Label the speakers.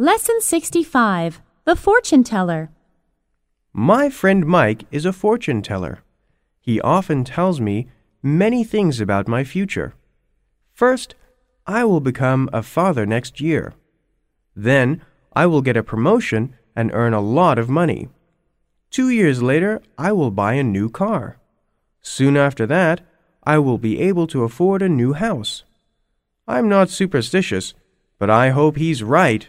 Speaker 1: Lesson 65 The Fortune Teller.
Speaker 2: My friend Mike is a fortune teller. He often tells me many things about my future. First, I will become a father next year. Then, I will get a promotion and earn a lot of money. Two years later, I will buy a new car. Soon after that, I will be able to afford a new house. I'm not superstitious, but I hope he's right